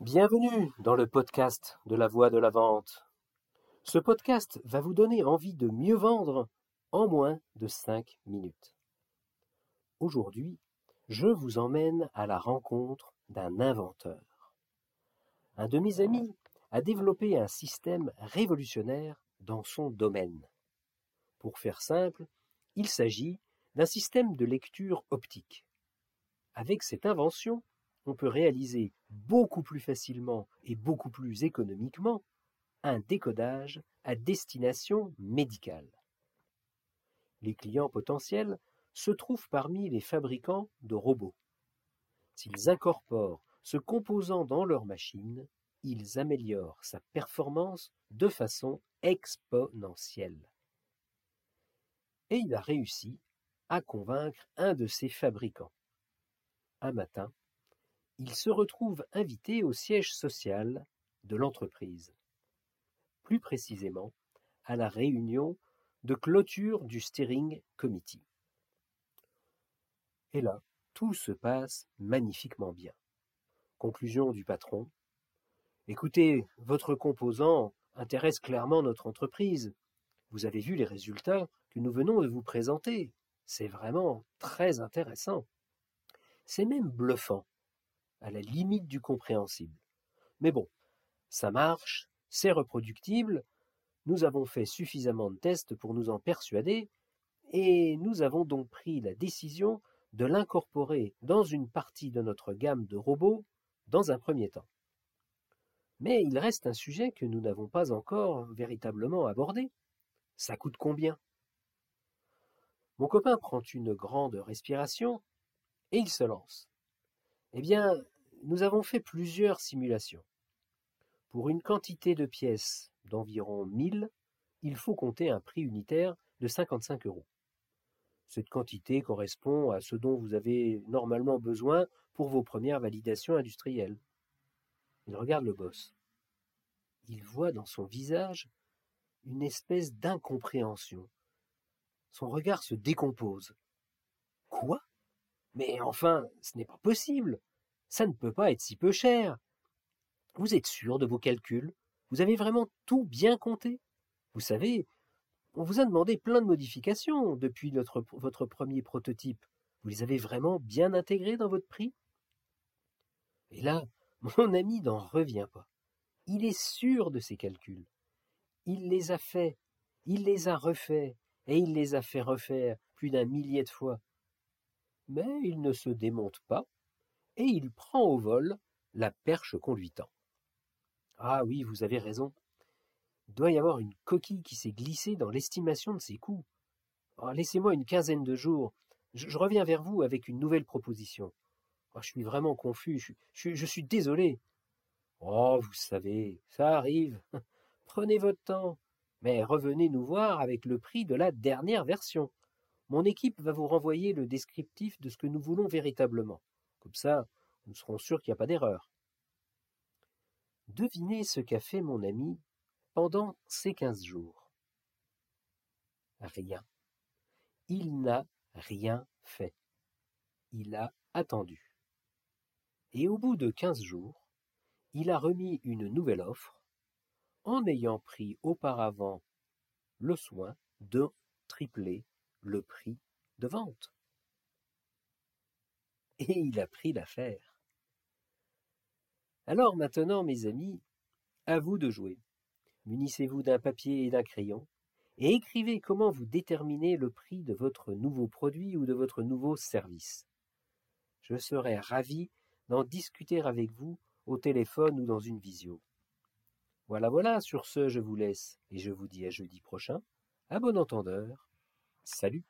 Bienvenue dans le podcast de la voix de la vente. Ce podcast va vous donner envie de mieux vendre en moins de 5 minutes. Aujourd'hui, je vous emmène à la rencontre d'un inventeur. Un de mes amis a développé un système révolutionnaire dans son domaine. Pour faire simple, il s'agit d'un système de lecture optique. Avec cette invention, on peut réaliser beaucoup plus facilement et beaucoup plus économiquement un décodage à destination médicale. Les clients potentiels se trouvent parmi les fabricants de robots. S'ils incorporent ce composant dans leur machine, ils améliorent sa performance de façon exponentielle. Et il a réussi à convaincre un de ses fabricants. Un matin, il se retrouve invité au siège social de l'entreprise, plus précisément à la réunion de clôture du steering committee. Et là, tout se passe magnifiquement bien. Conclusion du patron. Écoutez, votre composant intéresse clairement notre entreprise. Vous avez vu les résultats que nous venons de vous présenter. C'est vraiment très intéressant. C'est même bluffant à la limite du compréhensible. Mais bon, ça marche, c'est reproductible, nous avons fait suffisamment de tests pour nous en persuader, et nous avons donc pris la décision de l'incorporer dans une partie de notre gamme de robots dans un premier temps. Mais il reste un sujet que nous n'avons pas encore véritablement abordé. Ça coûte combien? Mon copain prend une grande respiration et il se lance. Eh bien, nous avons fait plusieurs simulations. Pour une quantité de pièces d'environ 1000, il faut compter un prix unitaire de 55 euros. Cette quantité correspond à ce dont vous avez normalement besoin pour vos premières validations industrielles. Il regarde le boss. Il voit dans son visage une espèce d'incompréhension. Son regard se décompose. Quoi? Mais enfin, ce n'est pas possible. Ça ne peut pas être si peu cher. Vous êtes sûr de vos calculs? Vous avez vraiment tout bien compté? Vous savez, on vous a demandé plein de modifications depuis votre premier prototype. Vous les avez vraiment bien intégrés dans votre prix? Et là, mon ami n'en revient pas. Il est sûr de ses calculs. Il les a faits, il les a refaits, et il les a fait refaire plus d'un millier de fois. Mais il ne se démonte pas, et il prend au vol la perche qu'on lui tend. Ah oui, vous avez raison. Il doit y avoir une coquille qui s'est glissée dans l'estimation de ses coûts. Ah, laissez-moi une quinzaine de jours. Je, reviens vers vous avec une nouvelle proposition. Ah, je suis vraiment confus. Je, je suis désolé. Oh, vous savez, ça arrive. Prenez votre temps. Mais revenez nous voir avec le prix de la dernière version. Mon équipe va vous renvoyer le descriptif de ce que nous voulons véritablement. Comme ça, nous serons sûrs qu'il n'y a pas d'erreur. Devinez ce qu'a fait mon ami pendant ces quinze jours. Rien. Il n'a rien fait. Il a attendu. Et au bout de quinze jours, il a remis une nouvelle offre en ayant pris auparavant le soin de tripler le prix de vente. Et il a pris l'affaire. Alors maintenant, mes amis, à vous de jouer. Munissez-vous d'un papier et d'un crayon, et écrivez comment vous déterminez le prix de votre nouveau produit ou de votre nouveau service. Je serai ravi d'en discuter avec vous au téléphone ou dans une visio. Voilà, voilà, sur ce, je vous laisse et je vous dis à jeudi prochain. À bon entendeur. Salut